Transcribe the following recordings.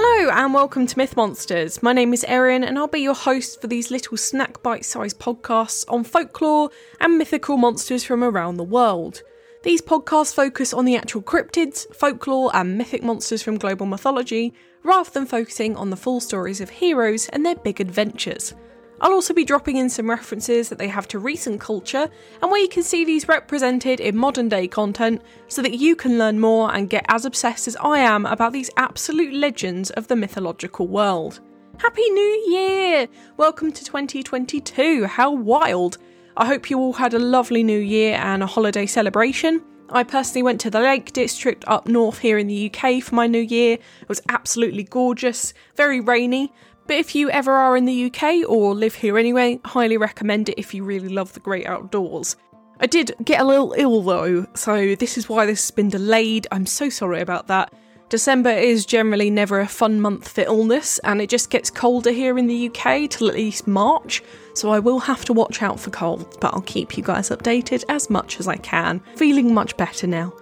Hello and welcome to Myth Monsters. My name is Erin and I'll be your host for these little snack bite sized podcasts on folklore and mythical monsters from around the world. These podcasts focus on the actual cryptids, folklore, and mythic monsters from global mythology, rather than focusing on the full stories of heroes and their big adventures. I'll also be dropping in some references that they have to recent culture and where you can see these represented in modern day content so that you can learn more and get as obsessed as I am about these absolute legends of the mythological world. Happy New Year! Welcome to 2022. How wild! I hope you all had a lovely new year and a holiday celebration. I personally went to the Lake District up north here in the UK for my new year. It was absolutely gorgeous, very rainy, but if you ever are in the UK or live here anyway, highly recommend it if you really love the great outdoors. I did get a little ill though, so this is why this has been delayed. I'm so sorry about that. December is generally never a fun month for illness, and it just gets colder here in the UK till at least March, so I will have to watch out for colds, but I'll keep you guys updated as much as I can. Feeling much better now.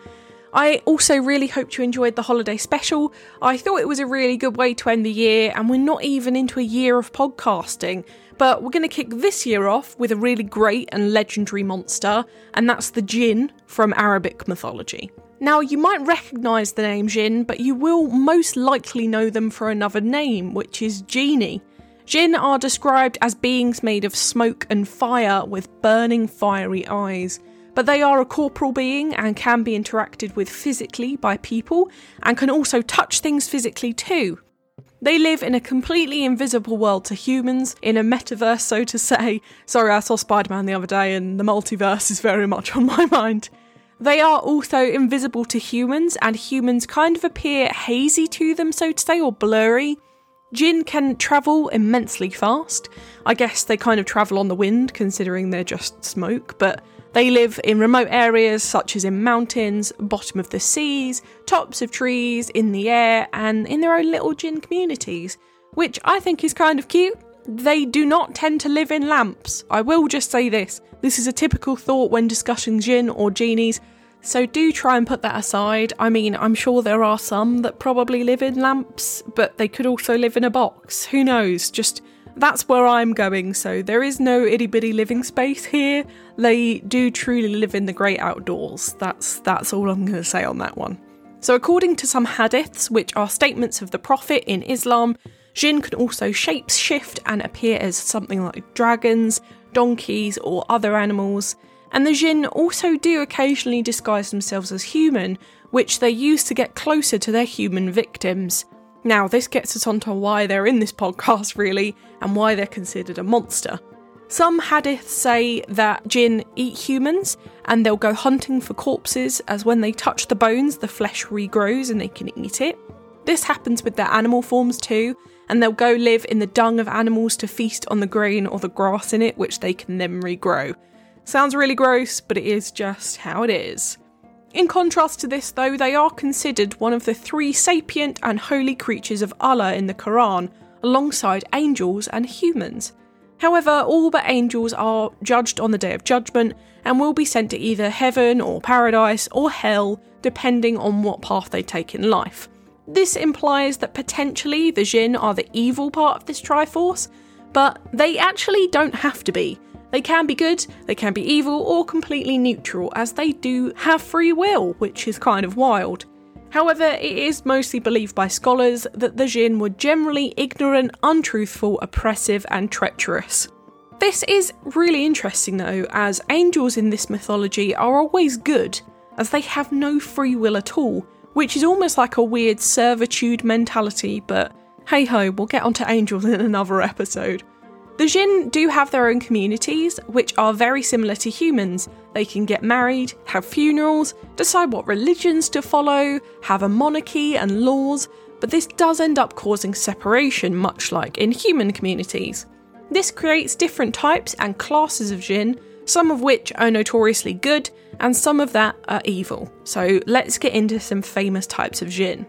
I also really hope you enjoyed the holiday special. I thought it was a really good way to end the year, and we're not even into a year of podcasting. But we're going to kick this year off with a really great and legendary monster, and that's the Jinn from Arabic mythology. Now, you might recognise the name Jinn, but you will most likely know them for another name, which is Genie. Jinn are described as beings made of smoke and fire with burning fiery eyes but they are a corporal being and can be interacted with physically by people and can also touch things physically too. They live in a completely invisible world to humans, in a metaverse, so to say. Sorry, I saw Spider Man the other day and the multiverse is very much on my mind. They are also invisible to humans, and humans kind of appear hazy to them, so to say, or blurry. Jinn can travel immensely fast. I guess they kind of travel on the wind, considering they're just smoke, but they live in remote areas such as in mountains, bottom of the seas, tops of trees, in the air, and in their own little jinn communities, which I think is kind of cute. They do not tend to live in lamps. I will just say this this is a typical thought when discussing jinn or genies, so do try and put that aside. I mean, I'm sure there are some that probably live in lamps, but they could also live in a box. Who knows? Just that's where I'm going. So there is no itty bitty living space here. They do truly live in the great outdoors. That's that's all I'm going to say on that one. So according to some hadiths, which are statements of the Prophet in Islam, jinn can also shape shift and appear as something like dragons, donkeys, or other animals. And the jinn also do occasionally disguise themselves as human, which they use to get closer to their human victims. Now, this gets us onto why they're in this podcast, really, and why they're considered a monster. Some hadiths say that jinn eat humans and they'll go hunting for corpses, as when they touch the bones, the flesh regrows and they can eat it. This happens with their animal forms too, and they'll go live in the dung of animals to feast on the grain or the grass in it, which they can then regrow. Sounds really gross, but it is just how it is. In contrast to this, though, they are considered one of the three sapient and holy creatures of Allah in the Quran, alongside angels and humans. However, all but angels are judged on the day of judgment and will be sent to either heaven or paradise or hell, depending on what path they take in life. This implies that potentially the Jinn are the evil part of this Triforce, but they actually don't have to be. They can be good, they can be evil, or completely neutral, as they do have free will, which is kind of wild. However, it is mostly believed by scholars that the Jinn were generally ignorant, untruthful, oppressive, and treacherous. This is really interesting though, as angels in this mythology are always good, as they have no free will at all, which is almost like a weird servitude mentality, but hey ho, we'll get onto angels in another episode. The Jinn do have their own communities, which are very similar to humans. They can get married, have funerals, decide what religions to follow, have a monarchy and laws, but this does end up causing separation, much like in human communities. This creates different types and classes of Jinn, some of which are notoriously good, and some of that are evil. So let's get into some famous types of Jinn.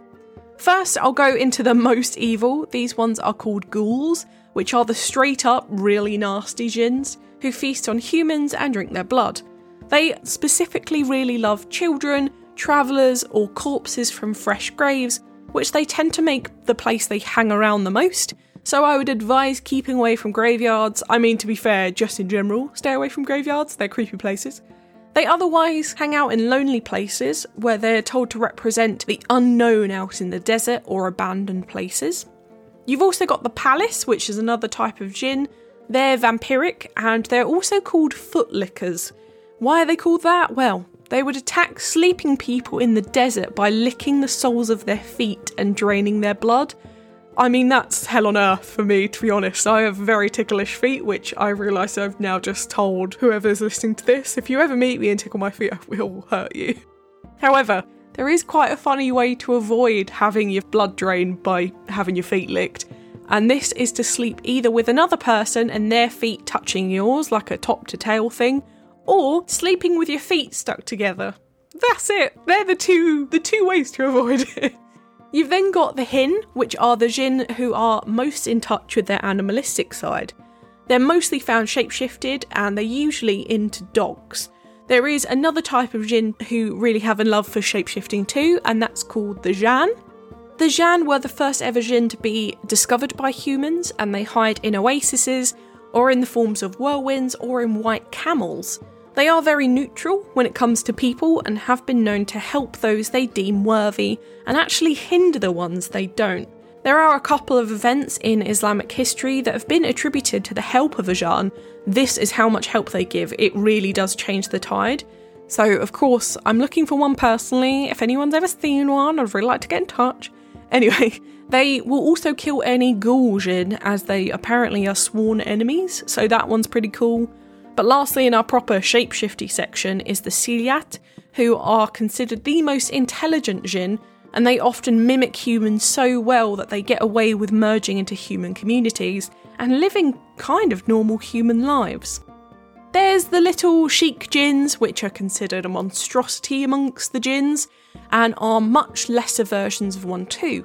First, I'll go into the most evil. These ones are called ghouls, which are the straight up, really nasty jinns who feast on humans and drink their blood. They specifically really love children, travellers, or corpses from fresh graves, which they tend to make the place they hang around the most. So I would advise keeping away from graveyards. I mean, to be fair, just in general, stay away from graveyards, they're creepy places. They otherwise hang out in lonely places where they're told to represent the unknown out in the desert or abandoned places. You've also got the Palis, which is another type of jinn. They're vampiric and they're also called footlickers. Why are they called that? Well, they would attack sleeping people in the desert by licking the soles of their feet and draining their blood. I mean, that's hell on earth for me, to be honest. I have very ticklish feet, which I realise I've now just told whoever's listening to this. If you ever meet me and tickle my feet, I will hurt you. However, there is quite a funny way to avoid having your blood drained by having your feet licked. And this is to sleep either with another person and their feet touching yours, like a top to tail thing, or sleeping with your feet stuck together. That's it. They're the two the two ways to avoid it. You've then got the Hin, which are the Jinn who are most in touch with their animalistic side. They're mostly found shapeshifted and they're usually into dogs. There is another type of Jinn who really have a love for shapeshifting too, and that's called the Jan. The Jan were the first ever Jinn to be discovered by humans, and they hide in oases or in the forms of whirlwinds or in white camels. They are very neutral when it comes to people and have been known to help those they deem worthy and actually hinder the ones they don't. There are a couple of events in Islamic history that have been attributed to the help of Ajahn. This is how much help they give. It really does change the tide. So, of course, I'm looking for one personally. If anyone's ever seen one, I'd really like to get in touch. Anyway, they will also kill any ghoul as they apparently are sworn enemies, so that one's pretty cool. But lastly, in our proper shapeshifty section is the Silyat, who are considered the most intelligent jinn, and they often mimic humans so well that they get away with merging into human communities and living kind of normal human lives. There's the little Shiqq jinns, which are considered a monstrosity amongst the jinns, and are much lesser versions of one too.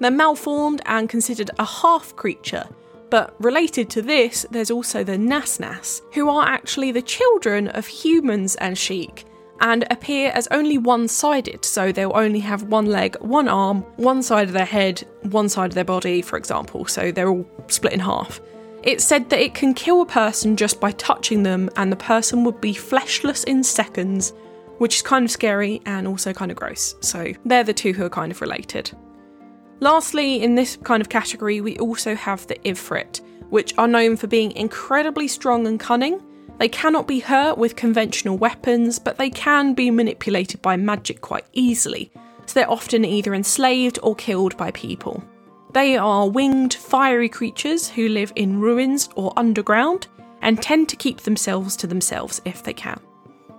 They're malformed and considered a half creature, but related to this, there's also the Nasnas, who are actually the children of humans and Shiqq, and appear as only one sided, so they'll only have one leg, one arm, one side of their head, one side of their body, for example, so they're all split in half. It's said that it can kill a person just by touching them, and the person would be fleshless in seconds, which is kind of scary and also kind of gross. So they're the two who are kind of related. Lastly, in this kind of category, we also have the Ifrit, which are known for being incredibly strong and cunning. They cannot be hurt with conventional weapons, but they can be manipulated by magic quite easily, so they're often either enslaved or killed by people. They are winged, fiery creatures who live in ruins or underground and tend to keep themselves to themselves if they can.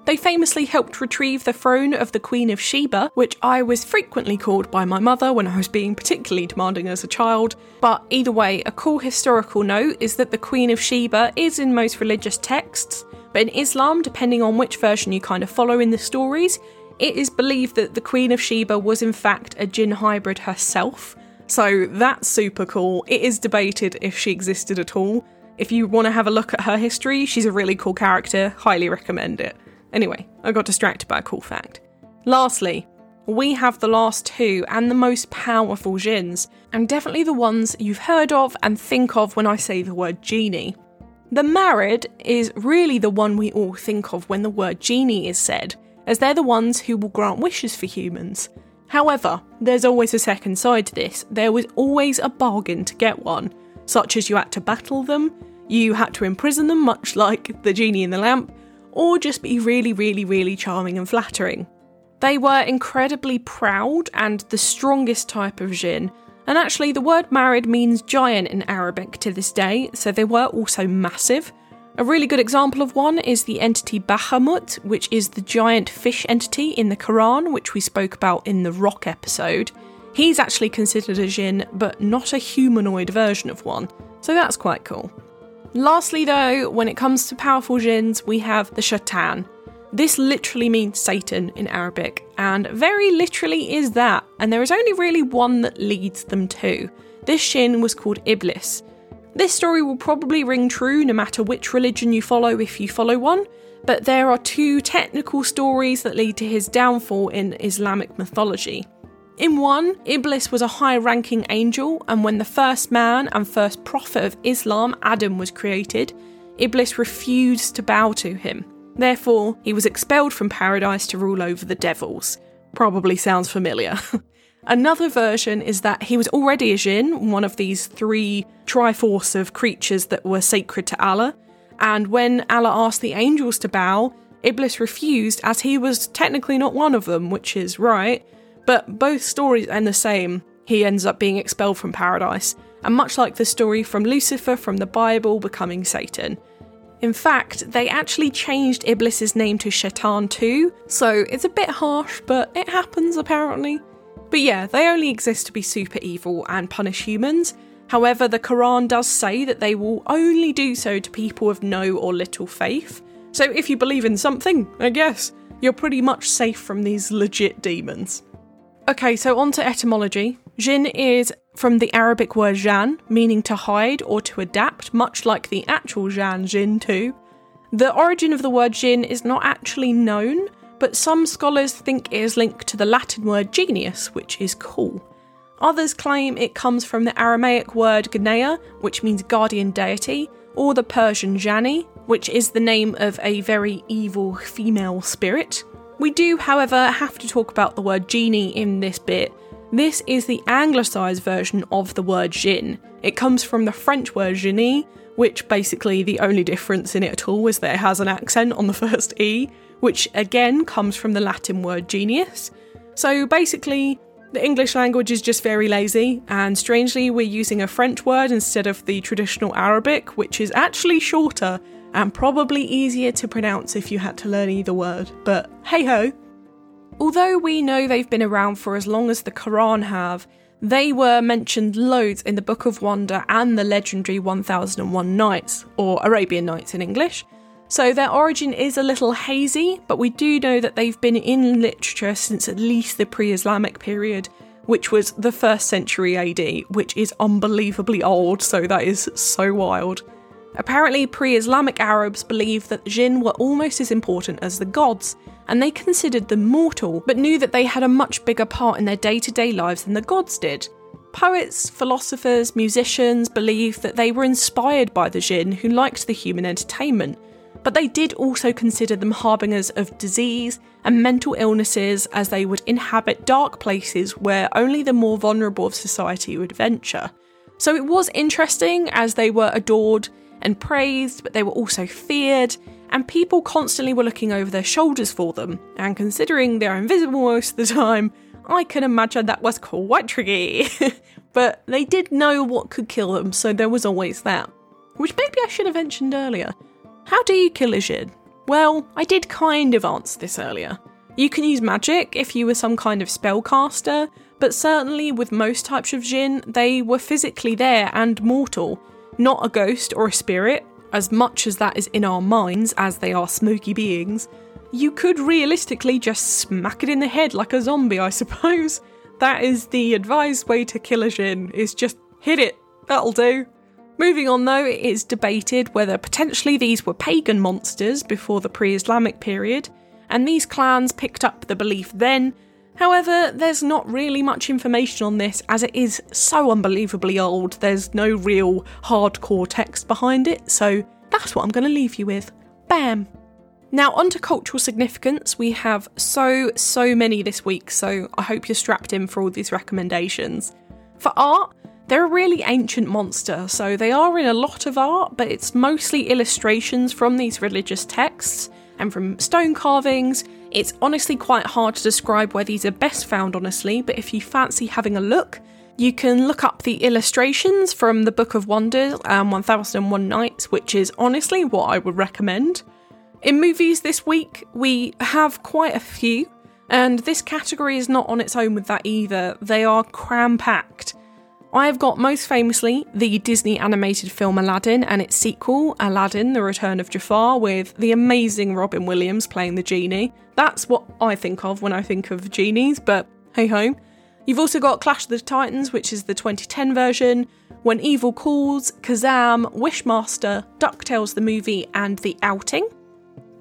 They famously helped retrieve the throne of the Queen of Sheba, which I was frequently called by my mother when I was being particularly demanding as a child. But either way, a cool historical note is that the Queen of Sheba is in most religious texts, but in Islam, depending on which version you kind of follow in the stories, it is believed that the Queen of Sheba was in fact a jinn hybrid herself. So that's super cool. It is debated if she existed at all. If you want to have a look at her history, she's a really cool character, highly recommend it. Anyway, I got distracted by a cool fact. Lastly, we have the last two and the most powerful jinns, and definitely the ones you've heard of and think of when I say the word genie. The Marid is really the one we all think of when the word genie is said, as they're the ones who will grant wishes for humans. However, there's always a second side to this. There was always a bargain to get one, such as you had to battle them, you had to imprison them, much like the genie in the lamp, or just be really, really, really charming and flattering. They were incredibly proud and the strongest type of jinn, and actually, the word Marid means giant in Arabic to this day, so they were also massive. A really good example of one is the entity Bahamut, which is the giant fish entity in the Quran, which we spoke about in the Roc episode. He's actually considered a jinn, but not a humanoid version of one, so that's quite cool. Lastly, though, when it comes to powerful jinns, we have the Shaitan. This literally means Satan in Arabic, and very literally is that, and there is only really one that leads them to. This jinn was called Iblis. This story will probably ring true no matter which religion you follow if you follow one, but there are two technical stories that lead to his downfall in Islamic mythology. In one, Iblis was a high ranking angel, and when the first man and first prophet of Islam, Adam, was created, Iblis refused to bow to him. Therefore, he was expelled from paradise to rule over the devils. Probably sounds familiar. Another version is that he was already a jinn, one of these three triforce of creatures that were sacred to Allah, and when Allah asked the angels to bow, Iblis refused as he was technically not one of them, which is right, but both stories end the same. He ends up being expelled from paradise, and much like the story from Lucifer from the Bible becoming Satan. In fact, they actually changed Iblis's name to Shaitan too, so it's a bit harsh, but it happens apparently. But yeah, they only exist to be super evil and punish humans. However, the Quran does say that they will only do so to people of no or little faith. So if you believe in something, I guess, you're pretty much safe from these legit demons. Okay, so on to etymology. Jinn is from the Arabic word jan, meaning to hide or to adapt, much like the actual Jan Jin too. The origin of the word jinn is not actually known, but some scholars think it is linked to the Latin word genius, which is cool. Others claim it comes from the Aramaic word Gnea, which means guardian deity, or the Persian Jani, which is the name of a very evil female spirit. We do, however, have to talk about the word genie in this bit this is the anglicised version of the word jinn. It comes from the French word genie, which basically the only difference in it at all is that it has an accent on the first E, which again comes from the Latin word genius. So basically, the English language is just very lazy, and strangely, we're using a French word instead of the traditional Arabic, which is actually shorter and probably easier to pronounce if you had to learn either word. But hey ho! Although we know they've been around for as long as the Quran have, they were mentioned loads in the Book of Wonder and the legendary 1001 Nights, or Arabian Nights in English. So their origin is a little hazy, but we do know that they've been in literature since at least the pre Islamic period, which was the first century AD, which is unbelievably old, so that is so wild. Apparently, pre Islamic Arabs believed that jinn were almost as important as the gods, and they considered them mortal, but knew that they had a much bigger part in their day to day lives than the gods did. Poets, philosophers, musicians believed that they were inspired by the jinn who liked the human entertainment, but they did also consider them harbingers of disease and mental illnesses as they would inhabit dark places where only the more vulnerable of society would venture. So it was interesting as they were adored and praised, but they were also feared, and people constantly were looking over their shoulders for them. And considering they're invisible most of the time, I can imagine that was quite tricky. but they did know what could kill them, so there was always that. Which maybe I should have mentioned earlier. How do you kill a jinn? Well, I did kind of answer this earlier. You can use magic if you were some kind of spellcaster, but certainly with most types of jinn, they were physically there and mortal, not a ghost or a spirit, as much as that is in our minds, as they are smoky beings, you could realistically just smack it in the head like a zombie, I suppose. That is the advised way to kill a jinn, is just hit it. That'll do. Moving on though, it is debated whether potentially these were pagan monsters before the pre Islamic period, and these clans picked up the belief then. However, there's not really much information on this as it is so unbelievably old, there's no real hardcore text behind it, so that's what I'm going to leave you with. Bam! Now, onto cultural significance. We have so, so many this week, so I hope you're strapped in for all these recommendations. For art, they're a really ancient monster, so they are in a lot of art, but it's mostly illustrations from these religious texts and from stone carvings. It's honestly quite hard to describe where these are best found, honestly, but if you fancy having a look, you can look up the illustrations from the Book of Wonders and 1001 Nights, which is honestly what I would recommend. In movies this week, we have quite a few, and this category is not on its own with that either. They are cram packed. I have got most famously the Disney animated film Aladdin and its sequel, Aladdin The Return of Jafar, with the amazing Robin Williams playing the genie. That's what I think of when I think of genies, but hey ho. You've also got Clash of the Titans, which is the 2010 version, When Evil Calls, Kazam, Wishmaster, DuckTales the movie, and The Outing.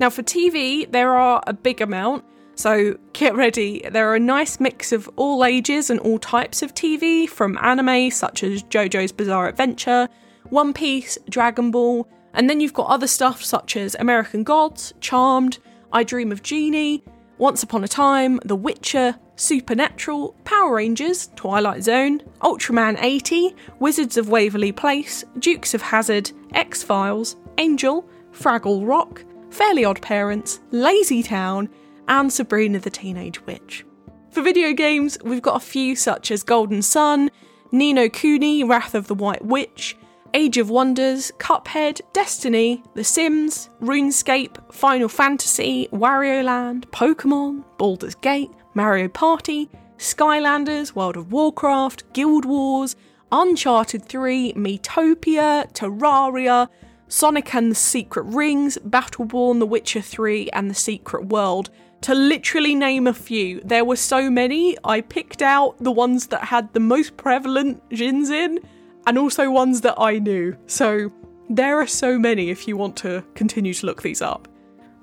Now, for TV, there are a big amount, So get ready, there are a nice mix of all ages and all types of TV, from anime such as JoJo's Bizarre Adventure, One Piece, Dragon Ball, and then you've got other stuff such as American Gods, Charmed, I Dream of Jeannie, Once Upon a Time, The Witcher, Supernatural, Power Rangers, Twilight Zone, Ultraman 80, Wizards of Waverly Place, Dukes of Hazzard, X Files, Angel, Fraggle Rock, Fairly Odd Parents, Lazy Town, and Sabrina the Teenage Witch. For video games, we've got a few such as Golden Sun, Ni no Kuni, Wrath of the White Witch, Age of Wonders, Cuphead, Destiny, The Sims, RuneScape, Final Fantasy, Wario Land, Pokemon, Baldur's Gate, Mario Party, Skylanders, World of Warcraft, Guild Wars, Uncharted 3, Miitopia, Terraria, Sonic and the Secret Rings, Battleborn, The Witcher 3, and The Secret World. To literally name a few, there were so many, I picked out the ones that had the most prevalent Djinns in and also ones that I knew. So there are so many if you want to continue to look these up.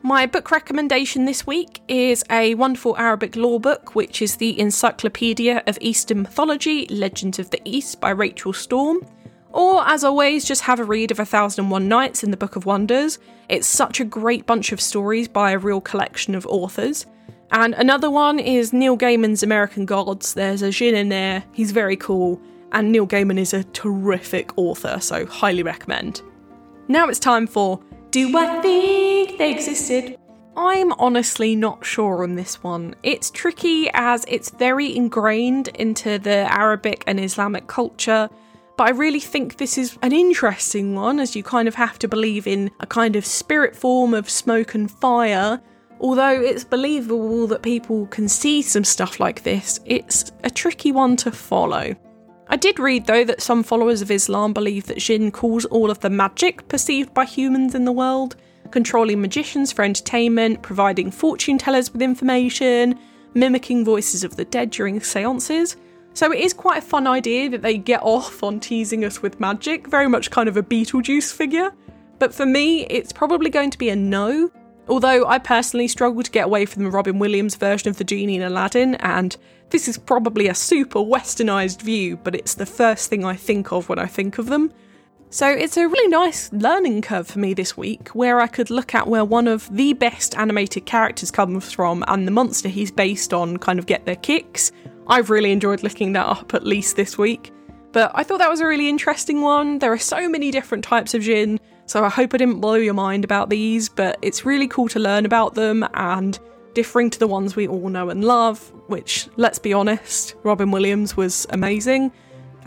My book recommendation this week is a wonderful Arabic lore book, which is the Encyclopedia of Eastern Mythology Legends of the East by Rachel Storm. Or, as always, just have a read of A Thousand and One Nights in the Book of Wonders. It's such a great bunch of stories by a real collection of authors. And another one is Neil Gaiman's American Gods. There's a Djinn in there, he's very cool, and Neil Gaiman is a terrific author, so highly recommend. Now it's time for Do I Think They Existed? I'm honestly not sure on this one. It's tricky as it's very ingrained into the Arabic and Islamic culture, but I really think this is an interesting one as you kind of have to believe in a kind of spirit form of smoke and fire. Although it's believable that people can see some stuff like this, it's a tricky one to follow. I did read, though, that some followers of Islam believe that Djinn cause all of the magic perceived by humans in the world, controlling magicians for entertainment, providing fortune tellers with information, mimicking voices of the dead during seances. So it is quite a fun idea that they get off on teasing us with magic, very much kind of a Beetlejuice figure. But for me, it's probably going to be a no, Although I personally struggle to get away from the Robin Williams version of the genie in Aladdin, and this is probably a super westernised view, but it's the first thing I think of when I think of them. So it's a really nice learning curve for me this week, where I could look at where one of the best animated characters comes from and the monster he's based on kind of get their kicks. I've really enjoyed looking that up at least this week. But I thought that was a really interesting one. There are so many different types of Djinn, so I hope I didn't blow your mind about these, but it's really cool to learn about them and differing to the ones we all know and love, which, let's be honest, Robin Williams was amazing.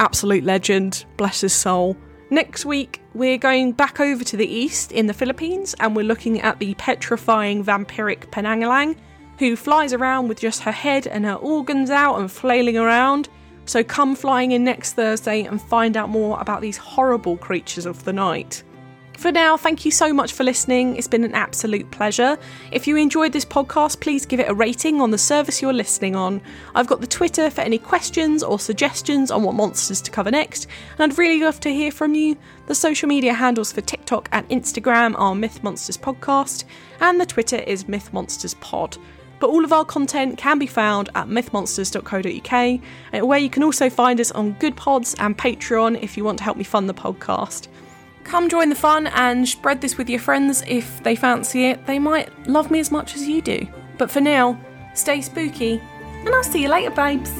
Absolute legend, bless his soul. Next week, we're going back over to the east in the Philippines and we're looking at the petrifying vampiric Penanggalang, who flies around with just her head and her organs out and flailing around. So come flying in next Thursday and find out more about these horrible creatures of the night. For now, thank you so much for listening. It's been an absolute pleasure. If you enjoyed this podcast, please give it a rating on the service you're listening on. I've got the Twitter for any questions or suggestions on what monsters to cover next, and I'd really love to hear from you. The social media handles for TikTok and Instagram are Myth Monsters Podcast, and the Twitter is Myth Monsters Pod but all of our content can be found at mythmonsters.co.uk, uh, where you can also find us on Good Pods and Patreon if you want to help me fund the podcast. Come join the fun and spread this with your friends if they fancy it. They might love me as much as you do. But for now, stay spooky, and I'll see you later, babes.